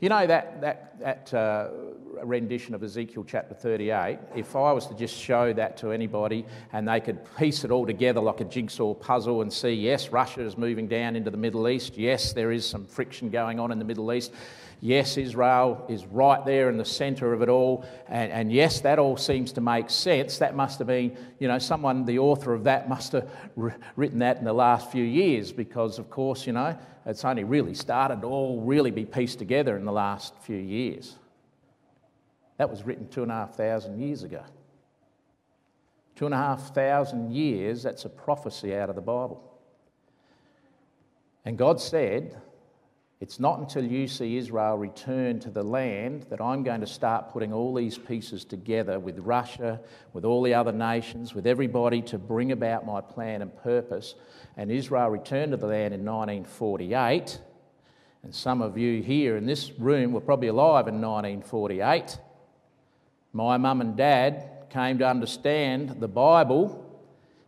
You know that, that, that uh, rendition of Ezekiel chapter 38, if I was to just show that to anybody and they could piece it all together like a jigsaw puzzle and see, yes, Russia is moving down into the Middle East, yes, there is some friction going on in the Middle East, yes, Israel is right there in the centre of it all, and, and yes, that all seems to make sense. That must have been, you know, someone, the author of that, must have written that in the last few years because, of course, you know, it's only really started to all really be pieced together in the last few years. That was written two and a half thousand years ago. Two and a half thousand years, that's a prophecy out of the Bible. And God said, It's not until you see Israel return to the land that I'm going to start putting all these pieces together with Russia, with all the other nations, with everybody to bring about my plan and purpose and Israel returned to the land in 1948. And some of you here in this room were probably alive in 1948. My mum and dad came to understand the Bible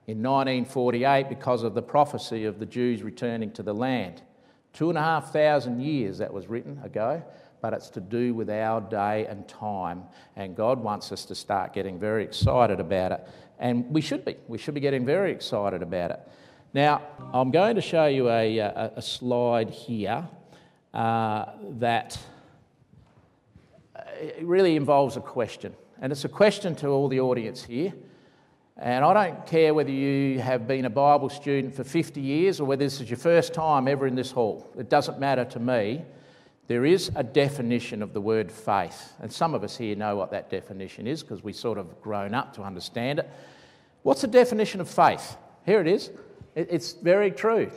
in 1948 because of the prophecy of the Jews returning to the land. Two and a half thousand years that was written ago, but it's to do with our day and time. And God wants us to start getting very excited about it. And we should be. We should be getting very excited about it. Now, I'm going to show you a, a, a slide here uh, that uh, really involves a question. And it's a question to all the audience here. And I don't care whether you have been a Bible student for 50 years or whether this is your first time ever in this hall. It doesn't matter to me. There is a definition of the word faith. And some of us here know what that definition is because we sort of grown up to understand it. What's the definition of faith? Here it is it's very true.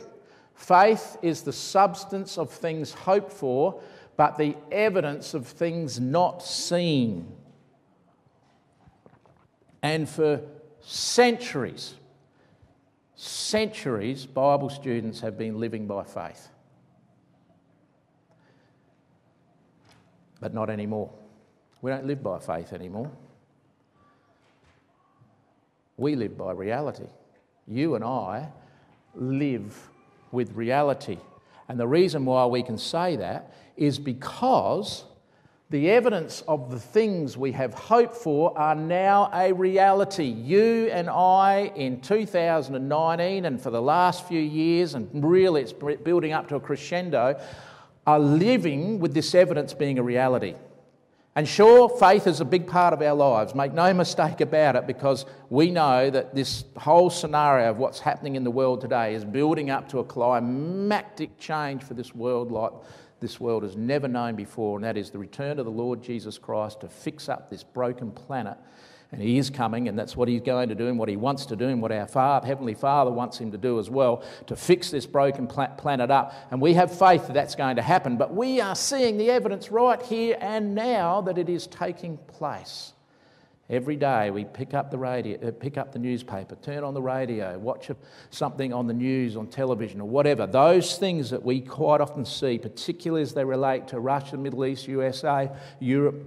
Faith is the substance of things hoped for, but the evidence of things not seen. And for centuries, centuries, Bible students have been living by faith. But not anymore. We don't live by faith anymore. We live by reality. You and I live with reality. And the reason why we can say that is because the evidence of the things we have hoped for are now a reality. You and I in 2019 and for the last few years, and really it's building up to a crescendo, are living with this evidence being a reality. And sure, faith is a big part of our lives. Make no mistake about it, because we know that this whole scenario of what's happening in the world today is building up to a climactic change for this world like this world has never known before, and that is the return of the Lord Jesus Christ to fix up this broken planet and he is coming, and that's what he's going to do, and what he wants to do, and what our Father, Heavenly Father wants him to do as well to fix this broken planet up. And we have faith that that's going to happen, but we are seeing the evidence right here and now that it is taking place. Every day we pick up the radio, uh, pick up the newspaper, turn on the radio, watch something on the news, on television, or whatever. Those things that we quite often see, particularly as they relate to Russia, Middle East, USA, Europe,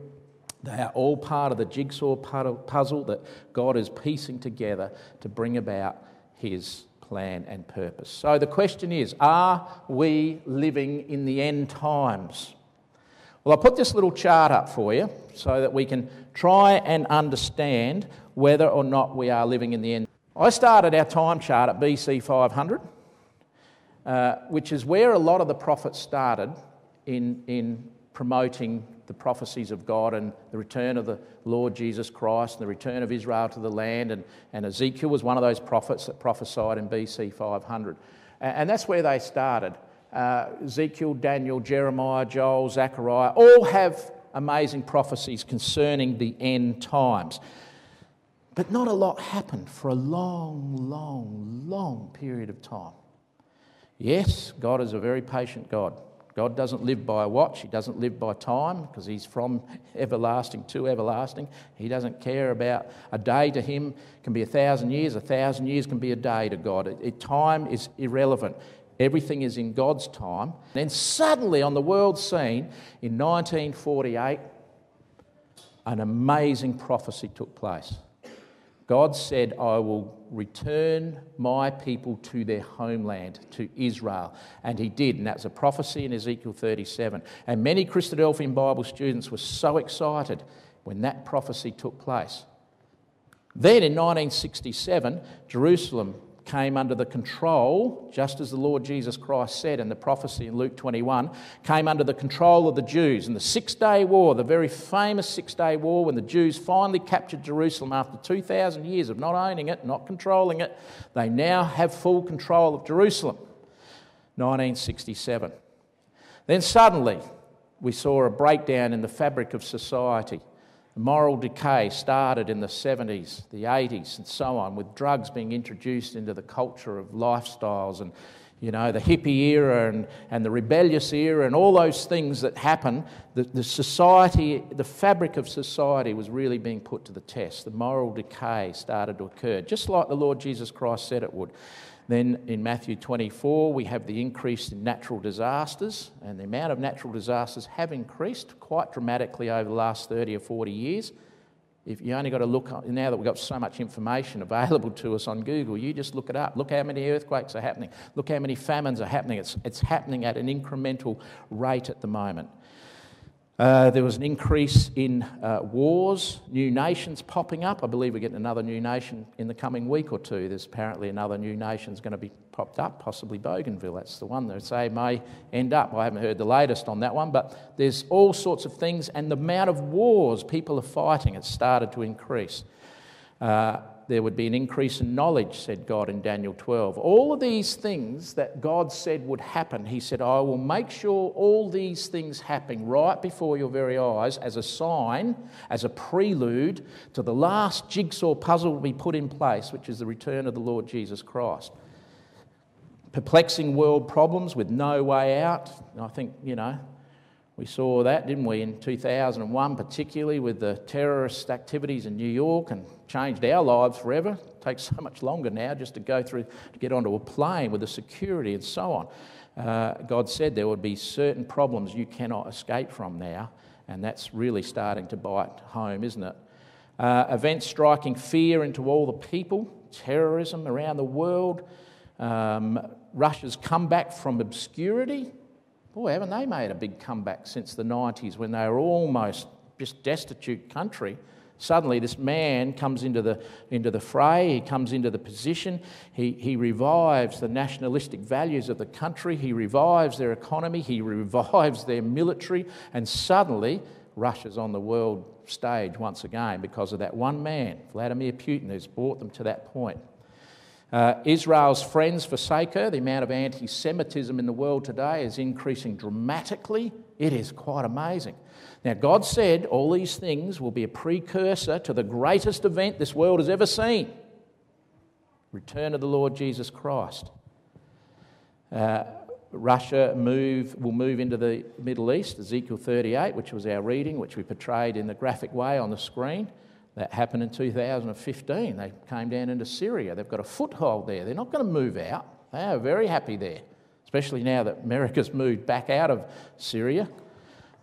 they are all part of the jigsaw puzzle that God is piecing together to bring about His plan and purpose. So the question is are we living in the end times? Well, I put this little chart up for you so that we can try and understand whether or not we are living in the end. I started our time chart at BC 500, uh, which is where a lot of the prophets started in, in promoting the prophecies of God and the return of the Lord Jesus Christ and the return of Israel to the land. And, and Ezekiel was one of those prophets that prophesied in BC 500. And, and that's where they started. Uh, Ezekiel, Daniel, Jeremiah, Joel, Zechariah all have amazing prophecies concerning the end times. But not a lot happened for a long, long, long period of time. Yes, God is a very patient God. God doesn't live by a watch, He doesn't live by time because He's from everlasting to everlasting. He doesn't care about a day to Him it can be a thousand years, a thousand years can be a day to God. It, it, time is irrelevant. Everything is in God's time. And then suddenly on the world scene in 1948, an amazing prophecy took place. God said, I will return my people to their homeland, to Israel. And he did, and that's a prophecy in Ezekiel 37. And many Christadelphian Bible students were so excited when that prophecy took place. Then in 1967, Jerusalem came under the control, just as the Lord Jesus Christ said in the prophecy in Luke 21, came under the control of the Jews. In the Six Day War, the very famous Six Day War, when the Jews finally captured Jerusalem after 2,000 years of not owning it, not controlling it, they now have full control of Jerusalem. 1967. Then suddenly, we saw a breakdown in the fabric of society. Moral decay started in the 70s, the 80s, and so on, with drugs being introduced into the culture of lifestyles and, you know, the hippie era and, and the rebellious era and all those things that happen. The, the society, the fabric of society was really being put to the test. The moral decay started to occur, just like the Lord Jesus Christ said it would. Then in Matthew 24, we have the increase in natural disasters, and the amount of natural disasters have increased quite dramatically over the last 30 or 40 years. If you only got to look, now that we've got so much information available to us on Google, you just look it up. Look how many earthquakes are happening. Look how many famines are happening. It's, it's happening at an incremental rate at the moment. Uh, there was an increase in uh, wars, new nations popping up. I believe we're getting another new nation in the coming week or two. There's apparently another new nation is going to be popped up, possibly Bougainville. That's the one they say may end up. I haven't heard the latest on that one, but there's all sorts of things, and the amount of wars people are fighting has started to increase. Uh, there would be an increase in knowledge, said God in Daniel 12. All of these things that God said would happen, He said, I will make sure all these things happen right before your very eyes as a sign, as a prelude to the last jigsaw puzzle to be put in place, which is the return of the Lord Jesus Christ. Perplexing world problems with no way out. I think, you know, we saw that, didn't we, in 2001, particularly with the terrorist activities in New York and changed our lives forever. It takes so much longer now just to go through, to get onto a plane with the security and so on. Uh, God said there would be certain problems you cannot escape from now, and that's really starting to bite home, isn't it? Uh, events striking fear into all the people, terrorism around the world, um, Russia's comeback from obscurity Boy, haven't they made a big comeback since the 90s when they were almost just destitute country. Suddenly, this man comes into the, into the fray, he comes into the position, he, he revives the nationalistic values of the country, he revives their economy, he revives their military, and suddenly Russia's on the world stage once again because of that one man, Vladimir Putin, who's brought them to that point. Uh, Israel's friends forsake her. The amount of anti Semitism in the world today is increasing dramatically. It is quite amazing. Now, God said all these things will be a precursor to the greatest event this world has ever seen return of the Lord Jesus Christ. Uh, Russia move, will move into the Middle East, Ezekiel 38, which was our reading, which we portrayed in the graphic way on the screen. That happened in 2015. They came down into Syria. They've got a foothold there. They're not going to move out. They are very happy there, especially now that America's moved back out of Syria.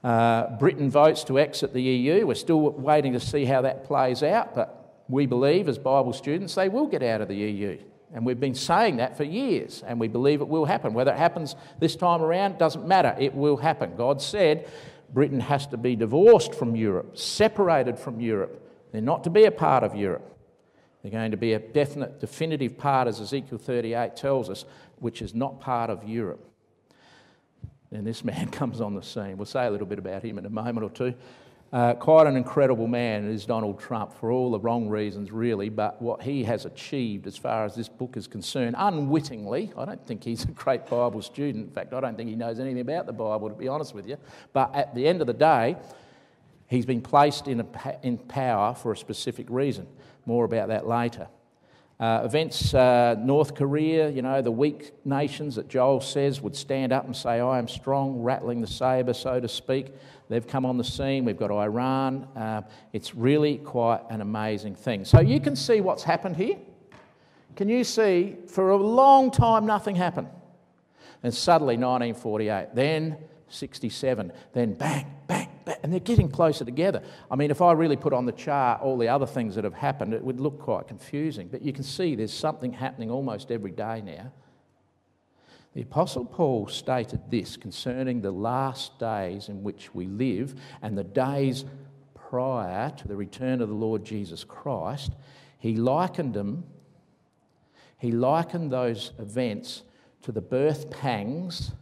Uh, Britain votes to exit the EU. We're still waiting to see how that plays out, but we believe as Bible students they will get out of the EU. And we've been saying that for years, and we believe it will happen. Whether it happens this time around doesn't matter, it will happen. God said Britain has to be divorced from Europe, separated from Europe. They're not to be a part of Europe. They're going to be a definite, definitive part, as Ezekiel 38 tells us, which is not part of Europe. Then this man comes on the scene. We'll say a little bit about him in a moment or two. Uh, quite an incredible man is Donald Trump for all the wrong reasons, really, but what he has achieved as far as this book is concerned, unwittingly, I don't think he's a great Bible student. In fact, I don't think he knows anything about the Bible, to be honest with you. But at the end of the day, He's been placed in, a, in power for a specific reason. More about that later. Uh, events, uh, North Korea, you know, the weak nations that Joel says would stand up and say, I am strong, rattling the sabre, so to speak. They've come on the scene. We've got Iran. Uh, it's really quite an amazing thing. So you can see what's happened here. Can you see, for a long time, nothing happened. And suddenly, 1948, then 67, then bang, bang, and they're getting closer together. I mean, if I really put on the chart all the other things that have happened, it would look quite confusing. But you can see there's something happening almost every day now. The Apostle Paul stated this concerning the last days in which we live and the days prior to the return of the Lord Jesus Christ. He likened them, he likened those events to the birth pangs,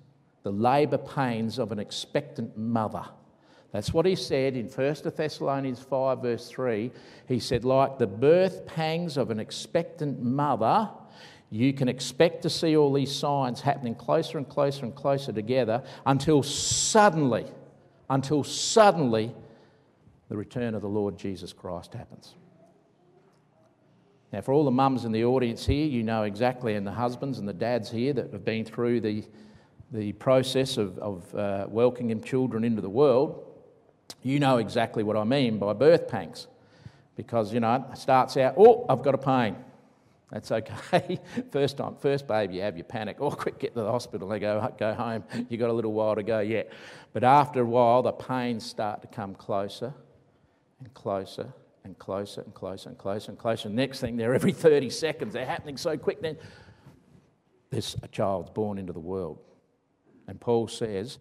the labour pains of an expectant mother. That's what he said in 1 Thessalonians 5, verse 3. He said, like the birth pangs of an expectant mother, you can expect to see all these signs happening closer and closer and closer together until suddenly, until suddenly, the return of the Lord Jesus Christ happens. Now, for all the mums in the audience here, you know exactly, and the husbands and the dads here that have been through the, the process of, of uh, welcoming children into the world, you know exactly what I mean by birth pangs. Because, you know, it starts out, oh, I've got a pain. That's okay. first time, first baby, you have your panic. Oh, quick, get to the hospital. They go, go home. You've got a little while to go yet. But after a while, the pains start to come closer and closer and closer and closer and closer and closer. Next thing, they're every 30 seconds. They're happening so quick. Then there's a child's born into the world. And Paul says,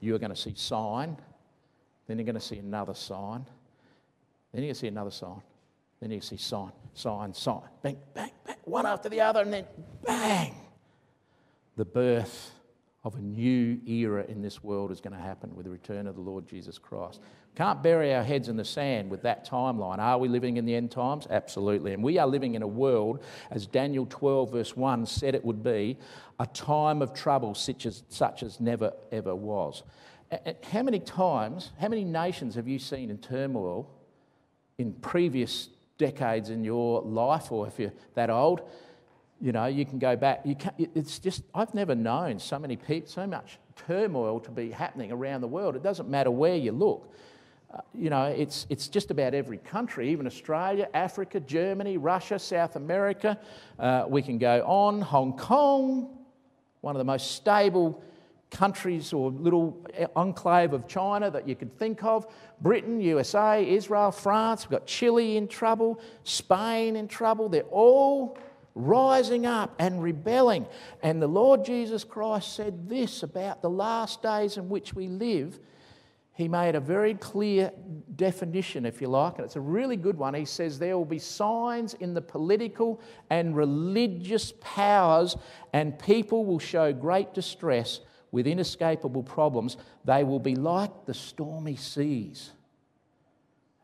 You're going to see sign, then you're going to see another sign, then you're going to see another sign, then you see sign, sign, sign, bang, bang, bang, one after the other, and then bang. The birth of a new era in this world is going to happen with the return of the Lord Jesus Christ. Can't bury our heads in the sand with that timeline. Are we living in the end times? Absolutely. And we are living in a world, as Daniel 12, verse 1 said it would be, a time of trouble such as, such as never ever was. How many times, how many nations have you seen in turmoil in previous decades in your life, or if you're that old, you know, you can go back. You can it's just, I've never known so many people, so much turmoil to be happening around the world. It doesn't matter where you look. Uh, you know, it's, it's just about every country, even Australia, Africa, Germany, Russia, South America. Uh, we can go on. Hong Kong, one of the most stable countries or little eh, enclave of China that you could think of Britain, USA, Israel, France. We've got Chile in trouble, Spain in trouble. They're all rising up and rebelling. And the Lord Jesus Christ said this about the last days in which we live. He made a very clear definition, if you like, and it's a really good one. He says there will be signs in the political and religious powers, and people will show great distress with inescapable problems, they will be like the stormy seas.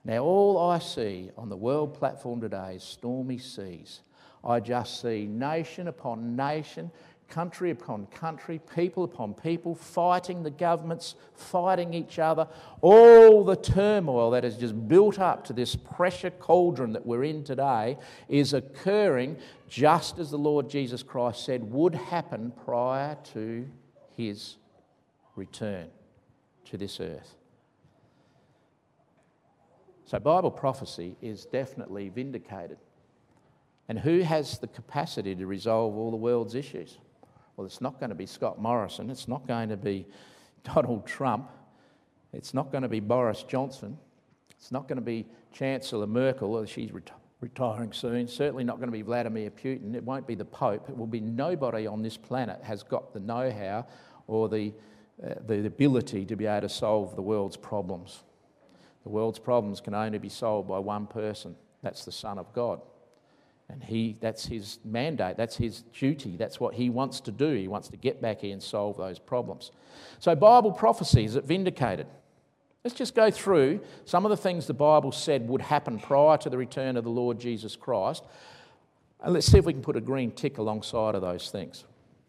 Now, all I see on the world platform today is stormy seas. I just see nation upon nation, country upon country, people upon people fighting the governments, fighting each other. All the turmoil that has just built up to this pressure cauldron that we're in today is occurring just as the Lord Jesus Christ said would happen prior to his return to this earth. So, Bible prophecy is definitely vindicated. And who has the capacity to resolve all the world's issues? Well, it's not going to be Scott Morrison, it's not going to be Donald Trump, it's not going to be Boris Johnson, it's not going to be Chancellor Merkel, she's retired retiring soon. Certainly not going to be Vladimir Putin. It won't be the Pope. It will be nobody on this planet has got the know-how or the, uh, the ability to be able to solve the world's problems. The world's problems can only be solved by one person. That's the Son of God. And he, that's his mandate, that's his duty, that's what he wants to do. He wants to get back here and solve those problems. So, Bible prophecies that vindicated. Let's just go through some of the things the Bible said would happen prior to the return of the Lord Jesus Christ. And let's see if we can put a green tick alongside of those things.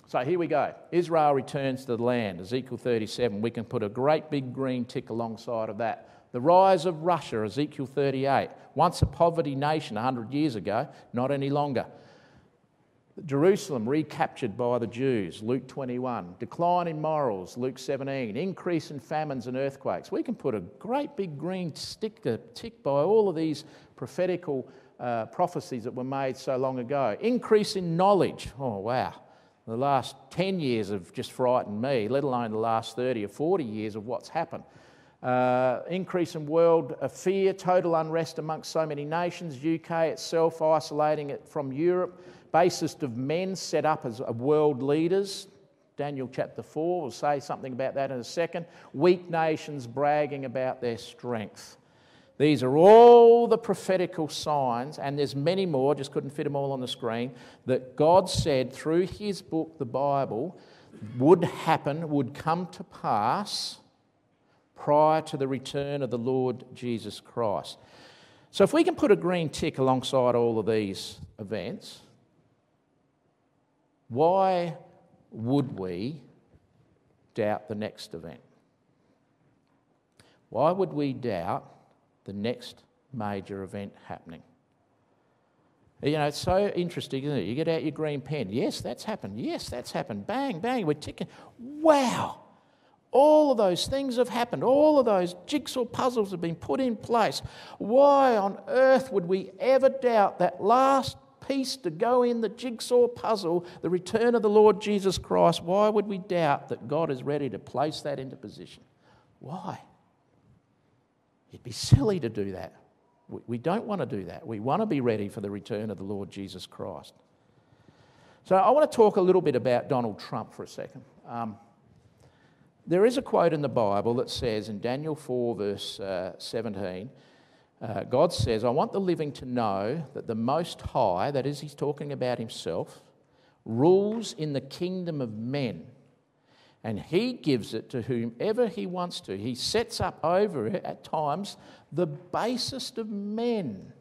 So here we go. Israel returns to the land, Ezekiel 37. We can put a great big green tick alongside of that. The rise of Russia, Ezekiel 38. Once a poverty nation 100 years ago, not any longer. Jerusalem recaptured by the Jews, Luke 21. Decline in morals, Luke 17. Increase in famines and earthquakes. We can put a great big green stick, tick by all of these prophetical uh, prophecies that were made so long ago. Increase in knowledge. Oh, wow. The last 10 years have just frightened me, let alone the last 30 or 40 years of what's happened. Uh, increase in world fear, total unrest amongst so many nations, UK itself isolating it from Europe, basis of men set up as uh, world leaders. Daniel chapter 4 will say something about that in a second. Weak nations bragging about their strength. These are all the prophetical signs, and there's many more, just couldn't fit them all on the screen, that God said through his book, the Bible, would happen, would come to pass prior to the return of the Lord Jesus Christ. So, if we can put a green tick alongside all of these events, why would we doubt the next event? Why would we doubt the next major event happening. You know, it's so interesting, isn't it? You get out your green pen. Yes, that's happened. Yes, that's happened. Bang, bang, we're ticking. Wow! All of those things have happened. All of those jigsaw puzzles have been put in place. Why on earth would we ever doubt that last piece to go in the jigsaw puzzle, the return of the Lord Jesus Christ? Why would we doubt that God is ready to place that into position? Why? It'd be silly to do that. We don't want to do that. We want to be ready for the return of the Lord Jesus Christ. So, I want to talk a little bit about Donald Trump for a second. Um, there is a quote in the Bible that says in Daniel 4, verse uh, 17, uh, God says, I want the living to know that the Most High, that is, he's talking about himself, rules in the kingdom of men and he gives it to whomever he wants to. He sets up over it at times the basest of men.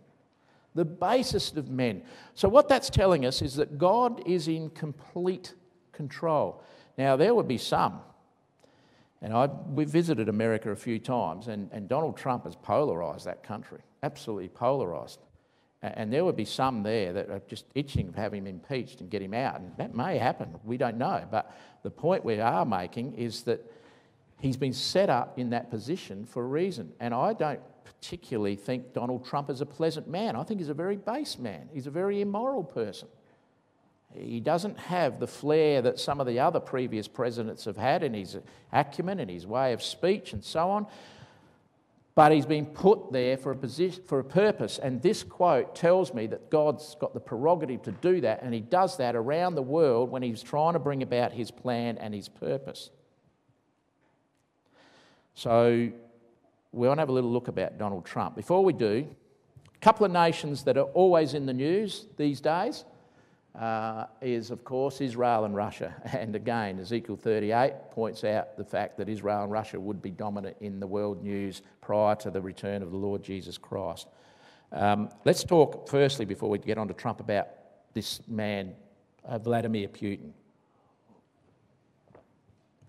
The basest of men. So, what that's telling us is that God is in complete control. Now, there would be some, and I, we visited America a few times, and, and Donald Trump has polarised that country, absolutely polarised. And there would be some there that are just itching to have him impeached and get him out. And that may happen, we don't know. But the point we are making is that he's been set up in that position for a reason. And I don't particularly think Donald Trump is a pleasant man. I think he's a very base man, he's a very immoral person. He doesn't have the flair that some of the other previous presidents have had in his acumen and his way of speech and so on. But he's been put there for a, position, for a purpose. And this quote tells me that God's got the prerogative to do that, and he does that around the world when he's trying to bring about his plan and his purpose. So we want to have a little look about Donald Trump. Before we do, a couple of nations that are always in the news these days uh, is, of course, Israel and Russia. And again, Ezekiel 38 points out the fact that Israel and Russia would be dominant in the world news prior to the return of the Lord Jesus Christ. Um, let's talk firstly, before we get on to Trump, about this man, uh, Vladimir Putin.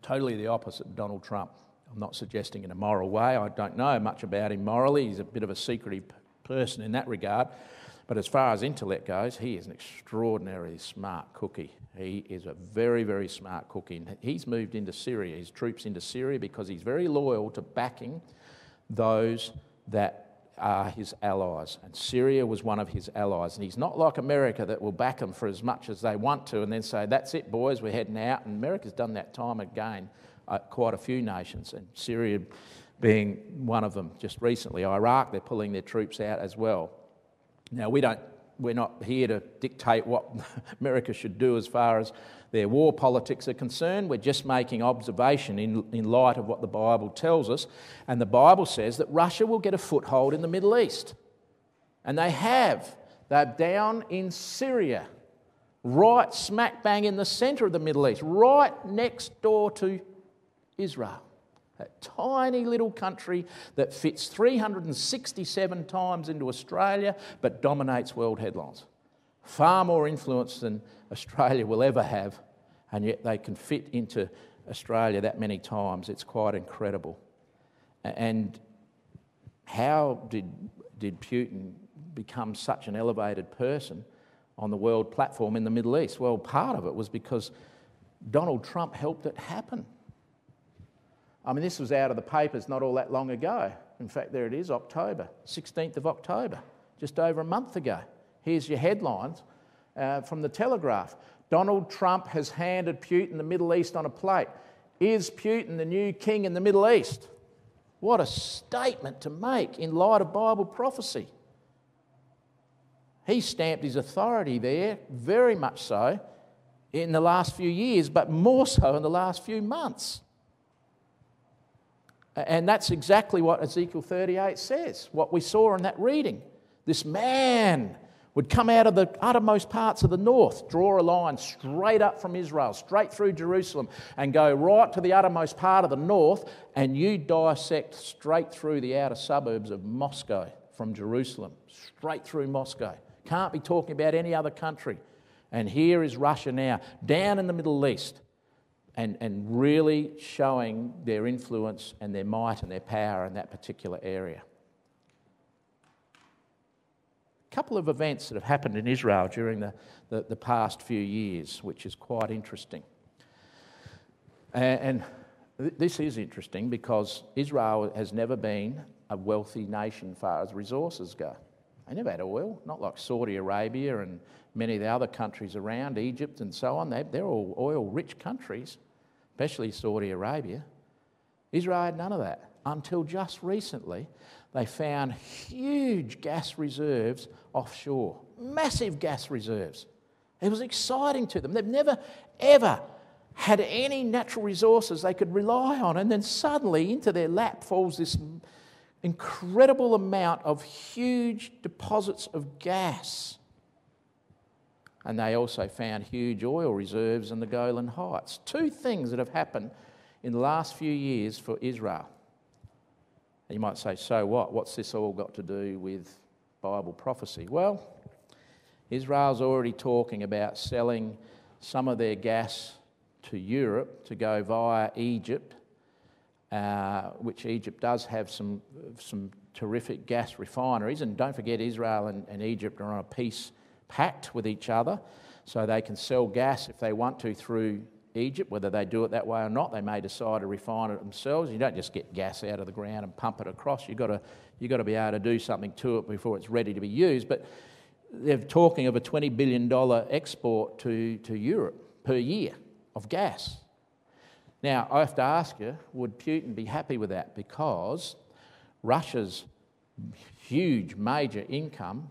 Totally the opposite of Donald Trump. I'm not suggesting in a moral way. I don't know much about him morally. He's a bit of a secretive person in that regard. But as far as intellect goes, he is an extraordinarily smart cookie. He is a very, very smart cookie. And he's moved into Syria, his troops into Syria, because he's very loyal to backing those that are his allies. And Syria was one of his allies. And he's not like America that will back them for as much as they want to and then say, that's it, boys, we're heading out. And America's done that time again, uh, quite a few nations, and Syria being one of them just recently. Iraq, they're pulling their troops out as well. Now, we don't, we're not here to dictate what America should do as far as their war politics are concerned. We're just making observation in, in light of what the Bible tells us. And the Bible says that Russia will get a foothold in the Middle East. And they have. They're down in Syria, right smack bang in the centre of the Middle East, right next door to Israel. A tiny little country that fits 367 times into Australia but dominates world headlines. Far more influence than Australia will ever have, and yet they can fit into Australia that many times. It's quite incredible. And how did, did Putin become such an elevated person on the world platform in the Middle East? Well, part of it was because Donald Trump helped it happen. I mean, this was out of the papers not all that long ago. In fact, there it is, October, 16th of October, just over a month ago. Here's your headlines uh, from the Telegraph Donald Trump has handed Putin the Middle East on a plate. Is Putin the new king in the Middle East? What a statement to make in light of Bible prophecy. He stamped his authority there, very much so, in the last few years, but more so in the last few months. And that's exactly what Ezekiel 38 says, what we saw in that reading. This man would come out of the uttermost parts of the north, draw a line straight up from Israel, straight through Jerusalem, and go right to the uttermost part of the north, and you dissect straight through the outer suburbs of Moscow from Jerusalem, straight through Moscow. Can't be talking about any other country. And here is Russia now, down in the Middle East, and, and really showing their influence and their might and their power in that particular area. A couple of events that have happened in Israel during the, the, the past few years, which is quite interesting. And, and this is interesting because Israel has never been a wealthy nation far as resources go. They never had oil, not like Saudi Arabia and many of the other countries around, Egypt and so on. They, they're all oil rich countries especially Saudi Arabia. Israel had none of that until just recently. They found huge gas reserves offshore, massive gas reserves. It was exciting to them. They've never, ever had any natural resources they could rely on. And then suddenly into their lap falls this incredible amount of huge deposits of gas and they also found huge oil reserves in the Golan Heights. Two things that have happened in the last few years for Israel. You might say, so what? What's this all got to do with Bible prophecy? Well, Israel's already talking about selling some of their gas to Europe to go via Egypt, uh, which Egypt does have some, some terrific gas refineries. And don't forget, Israel and, and Egypt are on a peace pact with each other so they can sell gas if they want to through Egypt, whether they do it that way or not. They may decide to refine it themselves. You don't just get gas out of the ground and pump it across. You've got to, you've got to be able to do something to it before it's ready to be used. But they're talking of a $20 billion export to, to Europe per year of gas. Now, I have to ask you, would Putin be happy with that? Because Russia's huge major income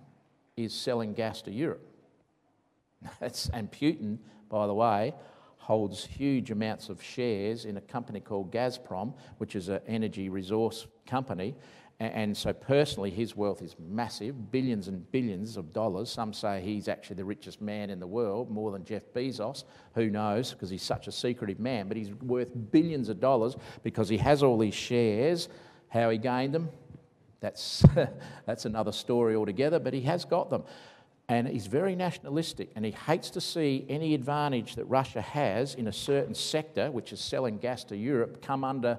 is selling gas to Europe. and Putin, by the way, holds huge amounts of shares in a company called Gazprom, which is an energy resource company. And so, personally, his wealth is massive billions and billions of dollars. Some say he's actually the richest man in the world, more than Jeff Bezos. Who knows, because he's such a secretive man. But he's worth billions of dollars because he has all these shares. How he gained them, that's, that's another story altogether, but he has got them. And he's very nationalistic, and he hates to see any advantage that Russia has in a certain sector, which is selling gas to Europe, come under,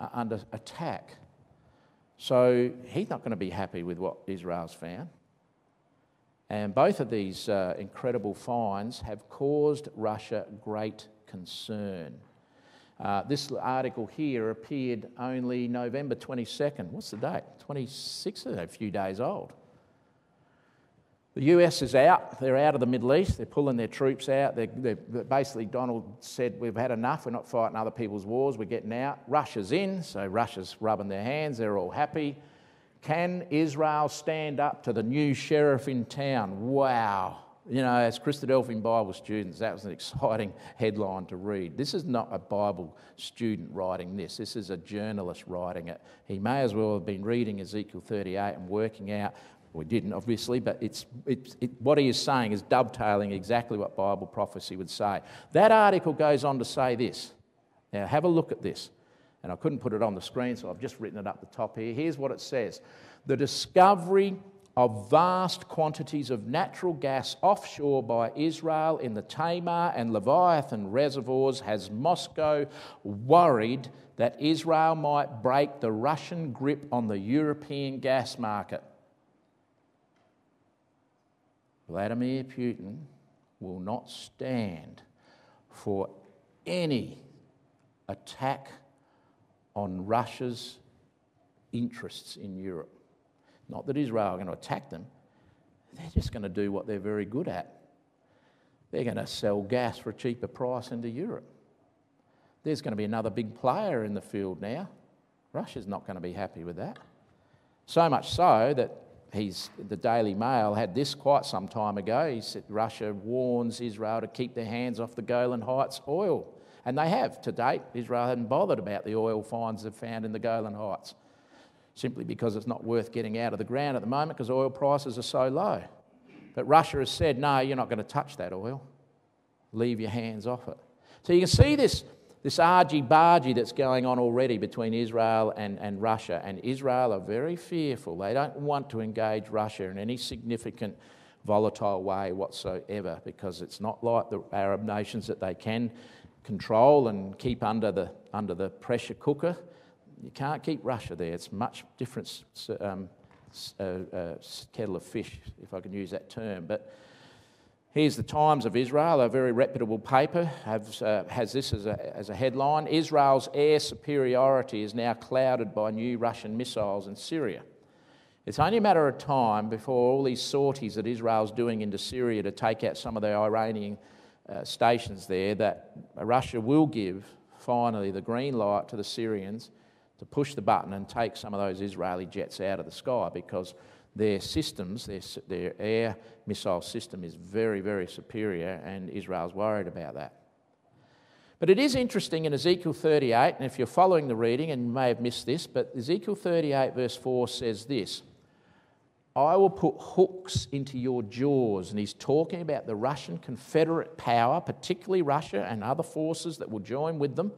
uh, under attack. So he's not going to be happy with what Israel's found. And both of these uh, incredible finds have caused Russia great concern. Uh, this article here appeared only November 22nd. What's the date? 26th, a few days old. The US is out. They're out of the Middle East. They're pulling their troops out. They're, they're, basically, Donald said, We've had enough. We're not fighting other people's wars. We're getting out. Russia's in, so Russia's rubbing their hands. They're all happy. Can Israel stand up to the new sheriff in town? Wow. You know, as Christadelphian Bible students, that was an exciting headline to read. This is not a Bible student writing this, this is a journalist writing it. He may as well have been reading Ezekiel 38 and working out. We didn't, obviously, but it's, it's it, what he is saying is dovetailing exactly what Bible prophecy would say. That article goes on to say this. Now, have a look at this. And I couldn't put it on the screen, so I've just written it up the top here. Here's what it says The discovery of vast quantities of natural gas offshore by Israel in the Tamar and Leviathan reservoirs has Moscow worried that Israel might break the Russian grip on the European gas market. Vladimir Putin will not stand for any attack on Russia's interests in Europe. Not that Israel are going to attack them, they're just going to do what they're very good at. They're going to sell gas for a cheaper price into Europe. There's going to be another big player in the field now, Russia's not going to be happy with that. So much so that he's, the Daily Mail had this quite some time ago. He said Russia warns Israel to keep their hands off the Golan Heights oil. And they have to date. Israel hasn't bothered about the oil finds they've found in the Golan Heights simply because it's not worth getting out of the ground at the moment because oil prices are so low. But Russia has said, no, you're not going to touch that oil. Leave your hands off it. So you can see this, this argy bargy that's going on already between Israel and, and Russia. And Israel are very fearful. They don't want to engage Russia in any significant, volatile way whatsoever because it's not like the Arab nations that they can control and keep under the, under the pressure cooker. You can't keep Russia there. It's much different um, uh, uh, kettle of fish, if I can use that term. But here's the Times of Israel, a very reputable paper, has, uh, has this as a, as a headline Israel's air superiority is now clouded by new Russian missiles in Syria. It's only a matter of time before all these sorties that Israel's doing into Syria to take out some of the Iranian uh, stations there that Russia will give finally the green light to the Syrians to push the button and take some of those Israeli jets out of the sky because their systems, their, their air missile system is very, very superior, and Israel's worried about that. But it is interesting in Ezekiel 38, and if you're following the reading, and you may have missed this, but Ezekiel 38, verse 4 says this I will put hooks into your jaws. And he's talking about the Russian Confederate power, particularly Russia and other forces that will join with them.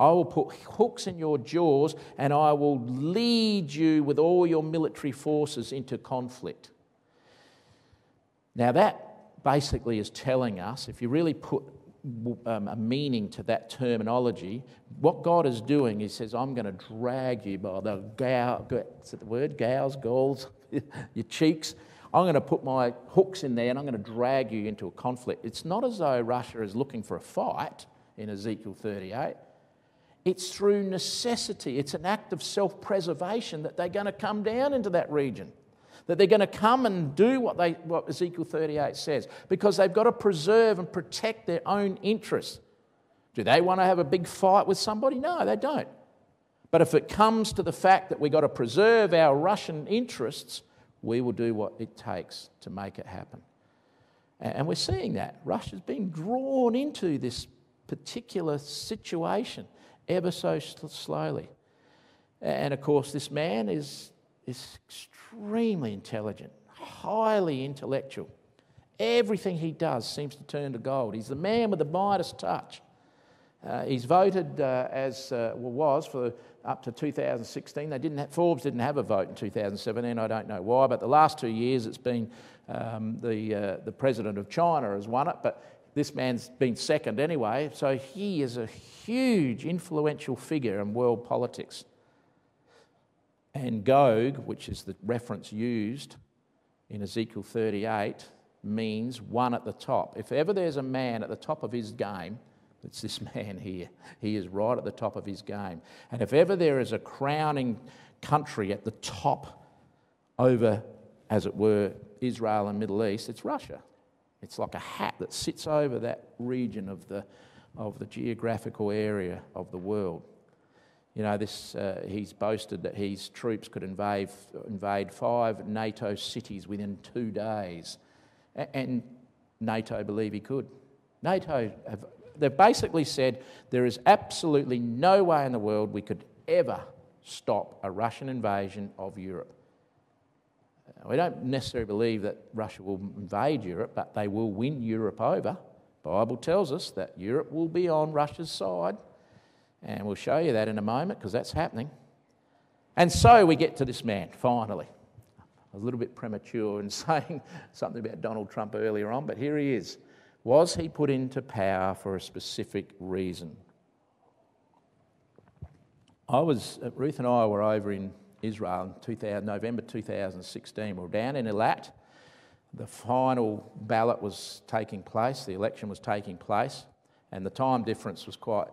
I will put hooks in your jaws and I will lead you with all your military forces into conflict. Now, that basically is telling us, if you really put um, a meaning to that terminology, what God is doing, He says, I'm going to drag you by the gow, is it the word? Gowls, galls, your cheeks. I'm going to put my hooks in there and I'm going to drag you into a conflict. It's not as though Russia is looking for a fight in Ezekiel 38. It's through necessity. It's an act of self preservation that they're going to come down into that region. That they're going to come and do what, they, what Ezekiel 38 says because they've got to preserve and protect their own interests. Do they want to have a big fight with somebody? No, they don't. But if it comes to the fact that we've got to preserve our Russian interests, we will do what it takes to make it happen. And we're seeing that. Russia's being drawn into this particular situation ever so slowly. And of course, this man is, is extremely intelligent, highly intellectual. Everything he does seems to turn to gold. He's the man with the Midas touch. Uh, he's voted uh, as uh, was for up to 2016. They didn't have, Forbes didn't have a vote in 2017. I don't know why, but the last two years it's been um, the uh, the president of China has won it. But this man's been second anyway, so he is a huge influential figure in world politics. And Gog, which is the reference used in Ezekiel 38, means one at the top. If ever there's a man at the top of his game, it's this man here. He is right at the top of his game. And if ever there is a crowning country at the top over, as it were, Israel and Middle East, it's Russia. It's like a hat that sits over that region of the, of the geographical area of the world. You know, this, uh, he's boasted that his troops could invade, invade five NATO cities within two days. And NATO believe he could. NATO have they've basically said there is absolutely no way in the world we could ever stop a Russian invasion of Europe. Uh, we don't necessarily believe that Russia will invade Europe, but they will win Europe over. The Bible tells us that Europe will be on Russia's side, and we'll show you that in a moment because that's happening. And so we get to this man, finally. A little bit premature in saying something about Donald Trump earlier on, but here he is. Was he put into power for a specific reason? I was, Ruth and I were over in Israel in 2000, November 2016. We were down in Eilat. The final ballot was taking place, the election was taking place, and the time difference was quite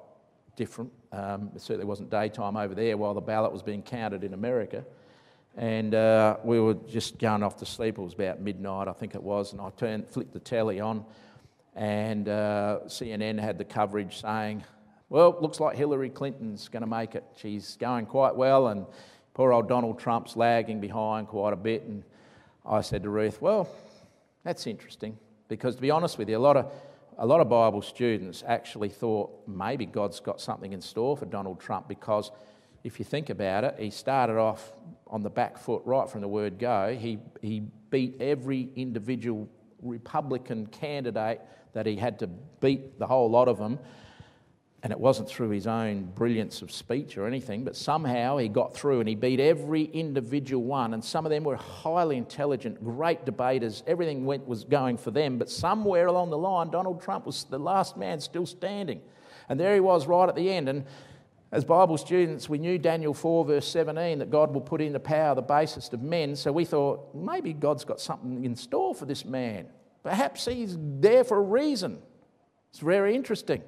different. Um, it certainly wasn't daytime over there while the ballot was being counted in America. And uh, we were just going off to sleep. It was about midnight, I think it was, and I turned, flicked the telly on, and uh, CNN had the coverage saying Well, looks like Hillary Clinton's going to make it. She's going quite well, and poor old Donald Trump's lagging behind quite a bit. And I said to Ruth, Well, that's interesting, because to be honest with you, a lot of a lot of Bible students actually thought maybe God's got something in store for Donald Trump because if you think about it, he started off on the back foot right from the word go. He, he beat every individual Republican candidate that he had to beat, the whole lot of them and it wasn't through his own brilliance of speech or anything, but somehow he got through and he beat every individual one. And some of them were highly intelligent, great debaters. Everything went, was going for them, but somewhere along the line, Donald Trump was the last man still standing. And there he was right at the end. And as Bible students, we knew Daniel 4, verse 17, that God will put into power the basest of men. So we thought, maybe God's got something in store for this man. Perhaps he's there for a reason. It's very interesting.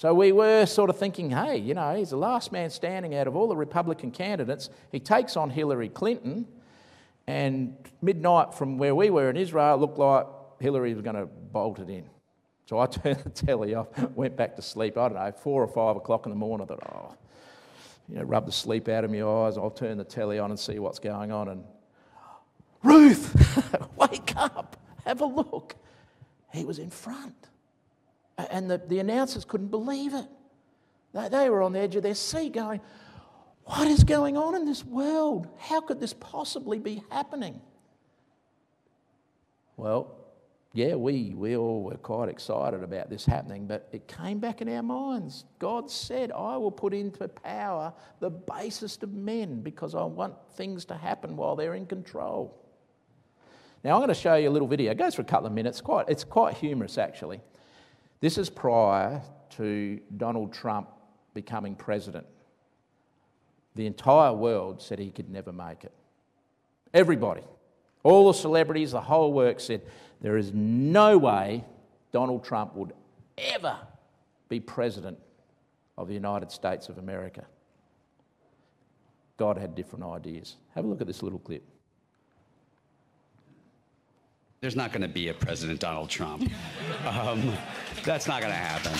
So we were sort of thinking, hey, you know, he's the last man standing out of all the Republican candidates. He takes on Hillary Clinton, and midnight from where we were in Israel looked like Hillary was going to bolt it in. So I turned the telly off, went back to sleep. I don't know, four or five o'clock in the morning. I thought, oh, you know, rub the sleep out of my eyes. I'll turn the telly on and see what's going on. And Ruth, wake up, have a look. He was in front. And the, the announcers couldn't believe it. They, they were on the edge of their seat going, What is going on in this world? How could this possibly be happening? Well, yeah, we, we all were quite excited about this happening, but it came back in our minds. God said, I will put into power the basest of men because I want things to happen while they're in control. Now, I'm going to show you a little video. It goes for a couple of minutes. Quite, it's quite humorous, actually. This is prior to Donald Trump becoming president. The entire world said he could never make it. Everybody, all the celebrities, the whole work said there is no way Donald Trump would ever be president of the United States of America. God had different ideas. Have a look at this little clip. There's not going to be a President Donald Trump. Um, that's not going to happen.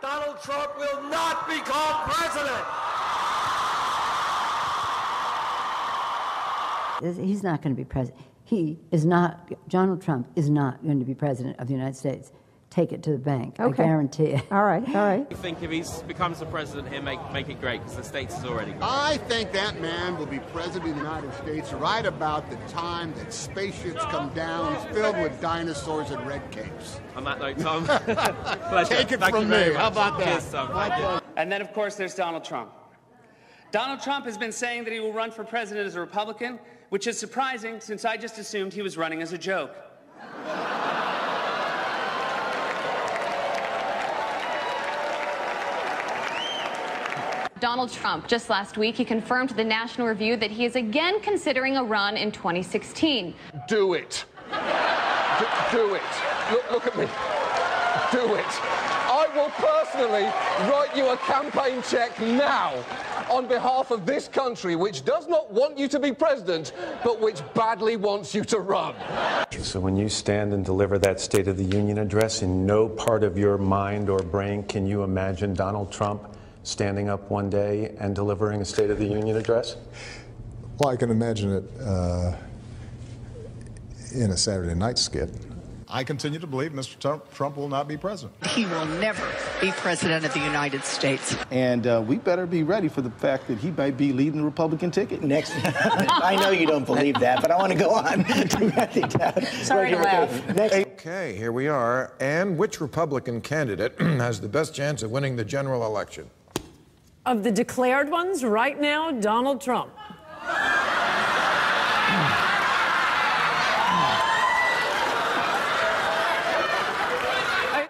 Donald Trump will not become president. He's not going to be president. He is not, Donald Trump is not going to be president of the United States take it to the bank. Okay. I guarantee it. All right, all right. I think if he becomes the president here, make, make it great because the States is already great. I think that man will be president of the United States right about the time that spaceships come down filled with dinosaurs and red capes. On that note, Tom, Take it Thank from me. How about that? Cheers, Tom. And then, of course, there's Donald Trump. Donald Trump has been saying that he will run for president as a Republican, which is surprising since I just assumed he was running as a joke. Donald Trump. Just last week, he confirmed to the National Review that he is again considering a run in 2016. Do it. do, do it. Look, look at me. Do it. I will personally write you a campaign check now on behalf of this country, which does not want you to be president, but which badly wants you to run. So when you stand and deliver that State of the Union address, in no part of your mind or brain can you imagine Donald Trump standing up one day and delivering a State of the Union address? Well, I can imagine it uh, in a Saturday night skit. I continue to believe Mr. Trump, Trump, will not be president. He will never be president of the United States. And uh, we better be ready for the fact that he might be leading the Republican ticket next. I know you don't believe that, but I want to go on. Sorry to laugh. Okay, here we are. And which Republican candidate has the best chance of winning the general election? Of the declared ones, right now, Donald Trump.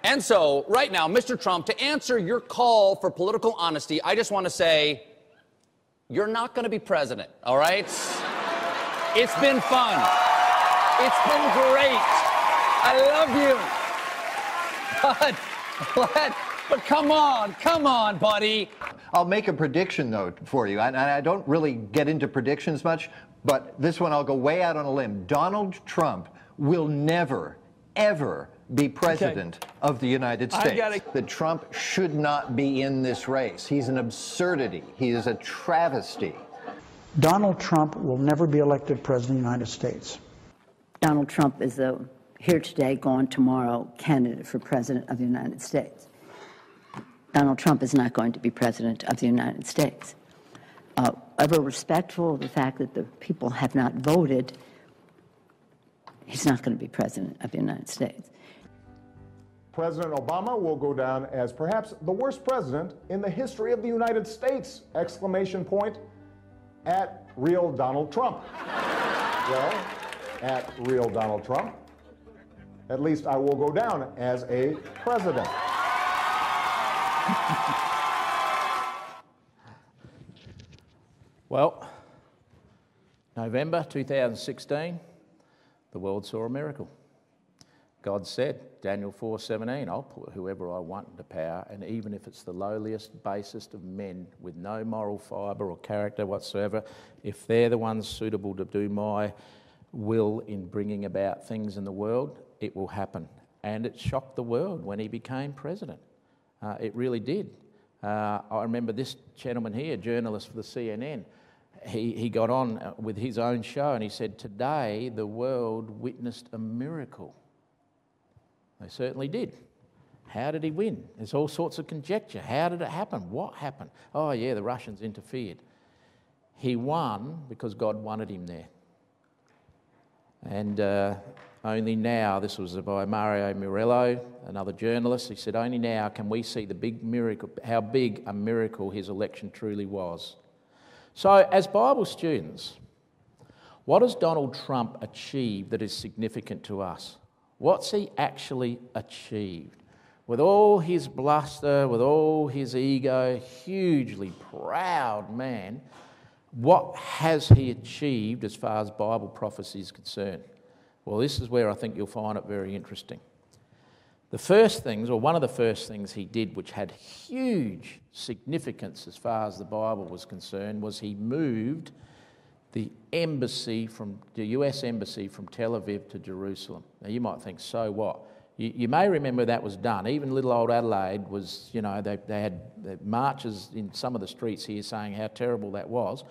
And so, right now, Mr. Trump, to answer your call for political honesty, I just want to say you're not going to be president, all right? It's been fun. It's been great. I love you. But, but, but come on, come on, buddy. I'll make a prediction, though, for you. And I, I don't really get into predictions much, but this one I'll go way out on a limb. Donald Trump will never, ever be president of the United I States. gotta- That Trump should not be in this race. He's an absurdity. He is a travesty. Donald Trump will never be elected president of the United States. Donald Trump is the here today, gone tomorrow candidate for president of the United States. Donald Trump is not going to be president of the United States. Uh, ever respectful of the fact that the people have not voted, he's not going to be president of the United States. President Obama will go down as perhaps the worst president in the history of the United States! Exclamation point at real Donald Trump. well, at real Donald Trump. At least I will go down as a president. Well, November 2016, the world saw a miracle. God said, Daniel 4:17, I'll put whoever I want into power, and even if it's the lowliest, basest of men with no moral fibre or character whatsoever, if they're the ones suitable to do my will in bringing about things in the world, it will happen. And it shocked the world when he became president. Uh, it really did. Uh, I remember this gentleman here, journalist for the CNN, he, he got on uh, with his own show and he said, Today the world witnessed a miracle. They certainly did. How did he win? There's all sorts of conjecture. How did it happen? What happened? Oh, yeah, the Russians interfered. He won because God wanted him there. And uh, only now, this was by Mario Murillo, another journalist, he said, Only now can we see the big miracle, how big a miracle his election truly was. So, as Bible students, what has Donald Trump achieved that is significant to us? What's he actually achieved? With all his bluster, with all his ego, hugely proud man, what has he achieved as far as Bible prophecy is concerned? Well, this is where I think you'll find it very interesting. The first things, or one of the first things he did, which had huge significance as far as the Bible was concerned, was he moved the embassy from the US embassy from Tel Aviv to Jerusalem. Now you might think, so what? You, you may remember that was done. Even little old Adelaide was, you know, they, they had marches in some of the streets here saying how terrible that was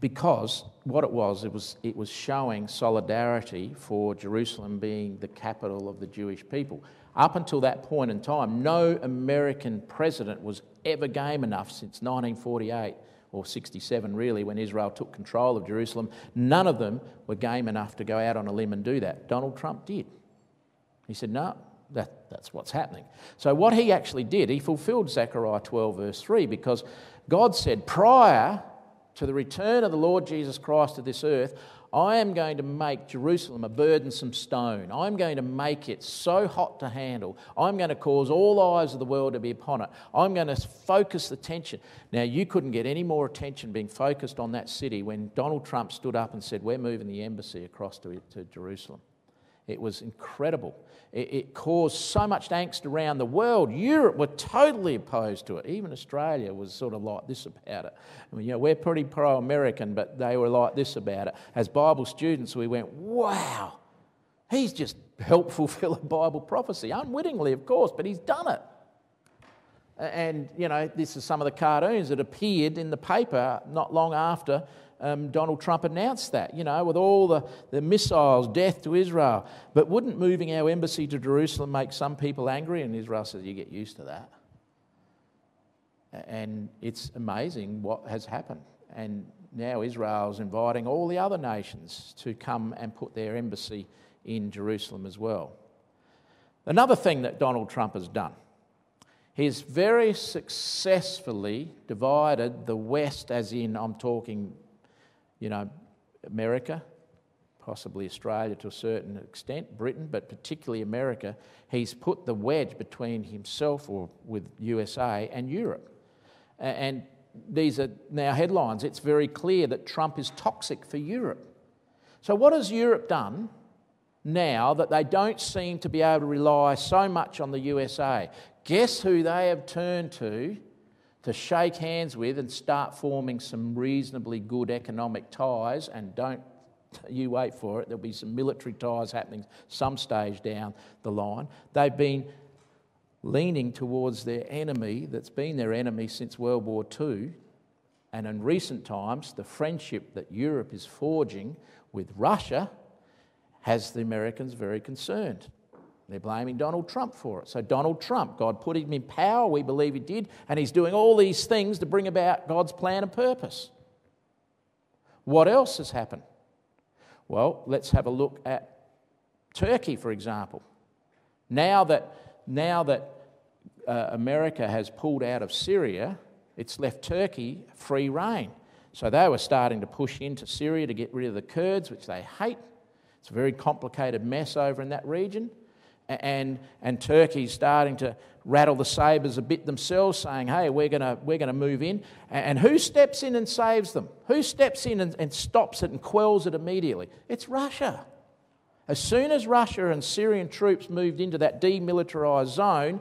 because what it was, it was, it was showing solidarity for Jerusalem being the capital of the Jewish people. Up until that point in time, no American president was ever game enough since 1948 or 67 really, when Israel took control of Jerusalem. None of them were game enough to go out on a limb and do that. Donald Trump did. He said, no, that, that's what's happening. So, what he actually did, he fulfilled Zechariah 12, verse 3, because God said, prior to the return of the Lord Jesus Christ to this earth, I am going to make Jerusalem a burdensome stone. I'm going to make it so hot to handle. I'm going to cause all eyes of the world to be upon it. I'm going to focus the attention. Now, you couldn't get any more attention being focused on that city when Donald Trump stood up and said, We're moving the embassy across to, to Jerusalem. It was incredible. It, it, caused so much angst around the world. Europe were totally opposed to it. Even Australia was sort of like this about it. I mean, you know, we're pretty pro American, but they were like this about it. As Bible students, we went, wow, he's just helped fulfill a Bible prophecy. Unwittingly, of course, but he's done it. And, you know, this is some of the cartoons that appeared in the paper not long after um, Donald Trump announced that, you know, with all the, the missiles, death to Israel. But wouldn't moving our embassy to Jerusalem make some people angry? And Israel says, you get used to that. And it's amazing what has happened. And now Israel's inviting all the other nations to come and put their embassy in Jerusalem as well. Another thing that Donald Trump has done, he's very successfully divided the West, as in, I'm talking, you know, America, possibly Australia to a certain extent, Britain, but particularly America. He's put the wedge between himself or with USA and Europe. And these are now headlines. It's very clear that Trump is toxic for Europe. So, what has Europe done now that they don't seem to be able to rely so much on the USA? Guess who they have turned to to shake hands with and start forming some reasonably good economic ties and don't you wait for it, there'll be some military ties happening some stage down the line. They've been leaning towards their enemy that's been their enemy since World War II. And in recent times, the friendship that Europe is forging with Russia has the Americans very concerned. They're blaming Donald Trump for it. So, Donald Trump, God put him in power, we believe he did, and he's doing all these things to bring about God's plan and purpose. What else has happened? Well, let's have a look at Turkey, for example. Now that, now that uh, America has pulled out of Syria, it's left Turkey free reign. So they were starting to push into Syria to get rid of the Kurds, which they hate. It's a very complicated mess over in that region and, and Turkey's starting to rattle the sabres a bit themselves, saying, hey, we're going we're gonna move in. And, who steps in and saves them? Who steps in and, and stops it and quells it immediately? It's Russia. As soon as Russia and Syrian troops moved into that demilitarized zone,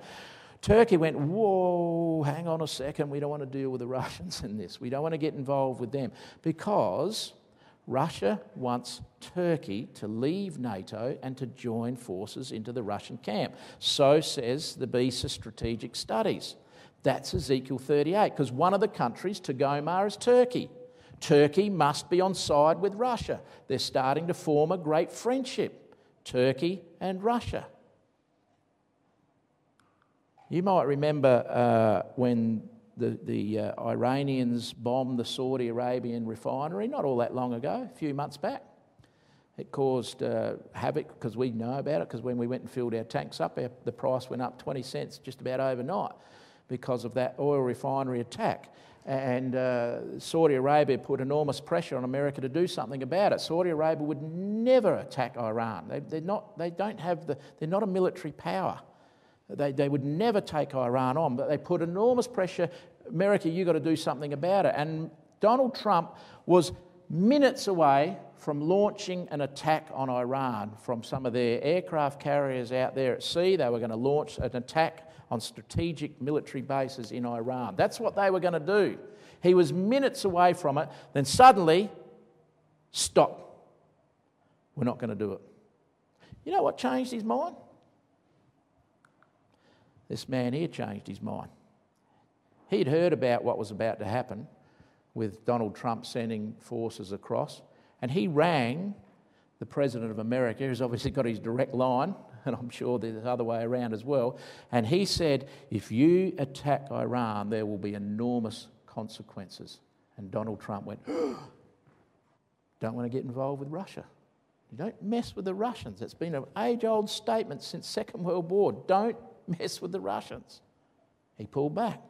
Turkey went, Whoa, hang on a second, we don't want to deal with the Russians in this. We don't want to get involved with them. Because Russia wants Turkey to leave NATO and to join forces into the Russian camp. So says the BESA strategic studies. That's Ezekiel 38, because one of the countries Togarmah is Turkey. Turkey must be on side with Russia. They're starting to form a great friendship, Turkey and Russia. You might remember uh, when the, the uh, Iranians bombed the Saudi Arabian refinery not all that long ago, a few months back. It caused uh, havoc because we know about it because when we went and filled our tanks up, our, the price went up 20 cents just about overnight because of that oil refinery attack. And uh, Saudi Arabia put enormous pressure on America to do something about it. Saudi Arabia would never attack Iran. They, they're not, they don't have the, they're not a military power. They, they would never take Iran on, but they put enormous pressure. America, you've got to do something about it. And Donald Trump was minutes away from launching an attack on Iran from some of their aircraft carriers out there at sea. They were going to launch an attack on strategic military bases in Iran. That's what they were going to do. He was minutes away from it. Then suddenly, stop. We're not going to do it. You know what changed his mind? This man here changed his mind. He'd heard about what was about to happen with Donald Trump sending forces across, and he rang the President of America, who's obviously got his direct line, and I'm sure there's the other way around as well, and he said, If you attack Iran, there will be enormous consequences. And Donald Trump went, Don't want to get involved with Russia. You don't mess with the Russians. It's been an age old statement since Second World War. Don't mess with the Russians. He pulled back.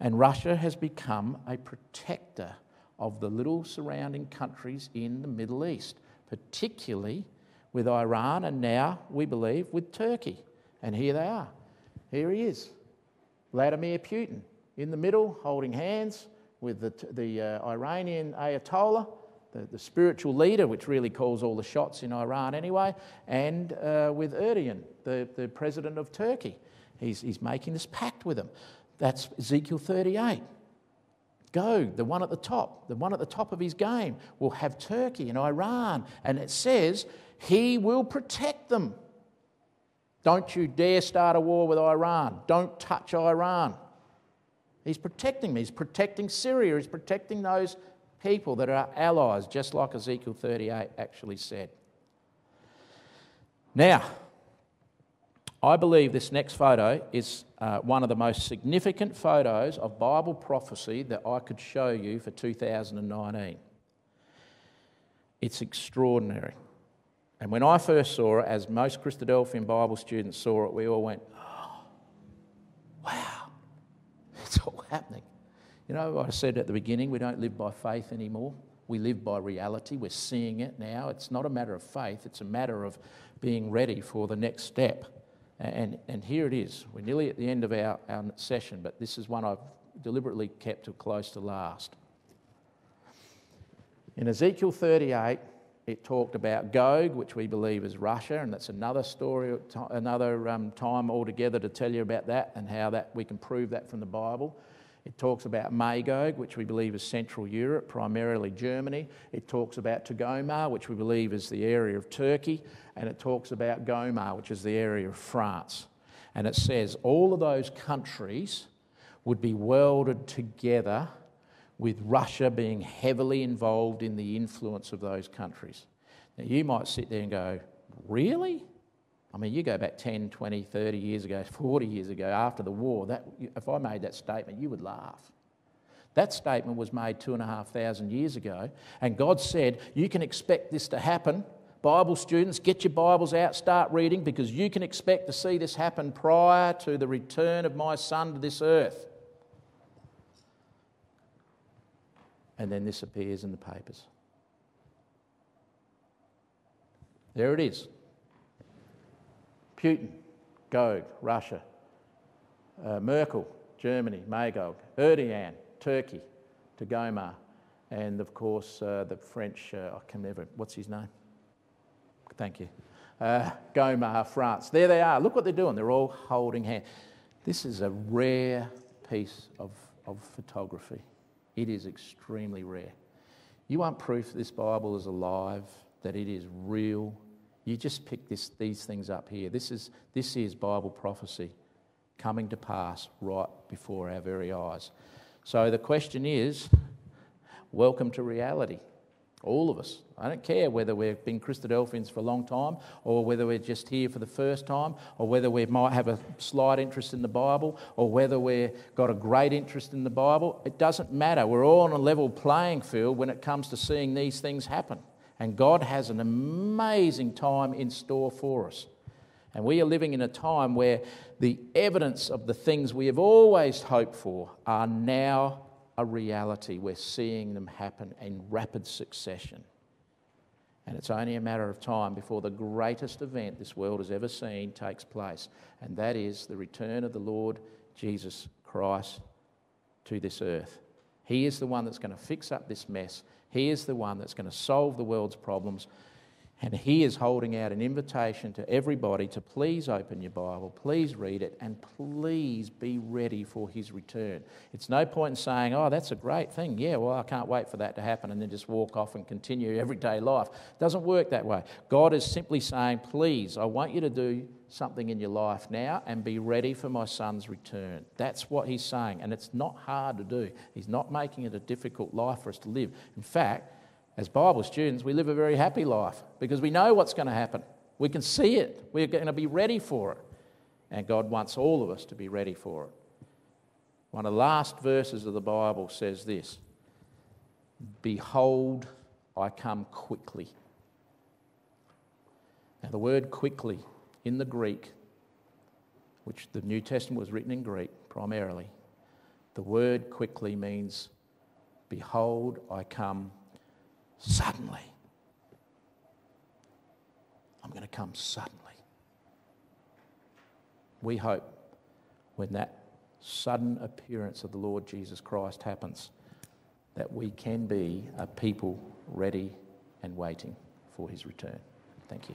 And Russia has become a protector of the little surrounding countries in the Middle East, particularly with Iran and now, we believe, with Turkey. And here they are. Here he is, Vladimir Putin, in the middle, holding hands with the, the uh, Iranian Ayatollah the, the spiritual leader, which really calls all the shots in Iran anyway, and uh, with Erdogan, the, the president of Turkey. He's, he's making this pact with them. That's Ezekiel 38. Go, the one at the top, the one at the top of his game, will have Turkey and Iran. And it says, He will protect them. Don't you dare start a war with Iran. Don't touch Iran. He's protecting me. He's protecting Syria. He's protecting those people that are allies, just like Ezekiel 38 actually said. Now, I believe this next photo is uh, one of the most significant photos of Bible prophecy that I could show you for 2019. It's extraordinary. And when I first saw it, as most Christadelphian Bible students saw it, we all went, oh, wow, it's all happening. You know, I said at the beginning, we don't live by faith anymore. We live by reality. We're seeing it now. It's not a matter of faith, it's a matter of being ready for the next step. And, and here it is. We're nearly at the end of our, our session, but this is one I've deliberately kept to close to last. In Ezekiel 38, it talked about Gog, which we believe is Russia, and that's another story, another um, time altogether to tell you about that and how that we can prove that from the Bible. It talks about Magog, which we believe is Central Europe, primarily Germany. It talks about Togarmah, which we believe is the area of Turkey. And it talks about Gomer, which is the area of France. And it says all of those countries would be welded together with Russia being heavily involved in the influence of those countries. Now, you might sit there and go, Really? I mean, you go back 10, 20, 30 years ago, 40 years ago, after the war, that, if I made that statement, you would laugh. That statement was made two and a half thousand years ago, and God said, You can expect this to happen. Bible students, get your Bibles out, start reading, because you can expect to see this happen prior to the return of my Son to this earth. And then this appears in the papers. There it is. Putin, Gog, Russia. Uh, Merkel, Germany, Magog. Erdogan, Turkey, to Togarmah. And of course, uh, the French, uh, I can never, what's his name? Thank you. Uh, Gomer, France. There they are. Look what they're doing. They're all holding hands. This is a rare piece of, of photography. It is extremely rare. You want proof this Bible is alive, that it is real, you just pick this, these things up here. This is, this is Bible prophecy coming to pass right before our very eyes. So the question is welcome to reality. All of us. I don't care whether we've been Christadelphians for a long time or whether we're just here for the first time or whether we might have a slight interest in the Bible or whether we've got a great interest in the Bible. It doesn't matter. We're all on a level playing field when it comes to seeing these things happen. And God has an amazing time in store for us. And we are living in a time where the evidence of the things we have always hoped for are now a reality. We're seeing them happen in rapid succession. And it's only a matter of time before the greatest event this world has ever seen takes place, and that is the return of the Lord Jesus Christ to this earth. He is the one that's going to fix up this mess. He is the one that's going to solve the world's problems. And He is holding out an invitation to everybody to please open your Bible, please read it, and please be ready for His return. It's no point in saying, oh, that's a great thing. Yeah, well, I can't wait for that to happen, and then just walk off and continue everyday life. It doesn't work that way. God is simply saying, please, I want you to do something in your life now and be ready for my son's return. That's what he's saying, and it's not hard to do. He's not making it a difficult life for us to live. In fact, as Bible students, we live a very happy life because we know what's going to happen. We can see it. We're going to be ready for it. And God wants all of us to be ready for it. One of the last verses of the Bible says this Behold, I come quickly. Now, the word quickly in the Greek, which the New Testament was written in Greek primarily, the word quickly means, Behold, I come suddenly. I'm going to come suddenly. We hope when that sudden appearance of the Lord Jesus Christ happens that we can be a people ready and waiting for his return. Thank you.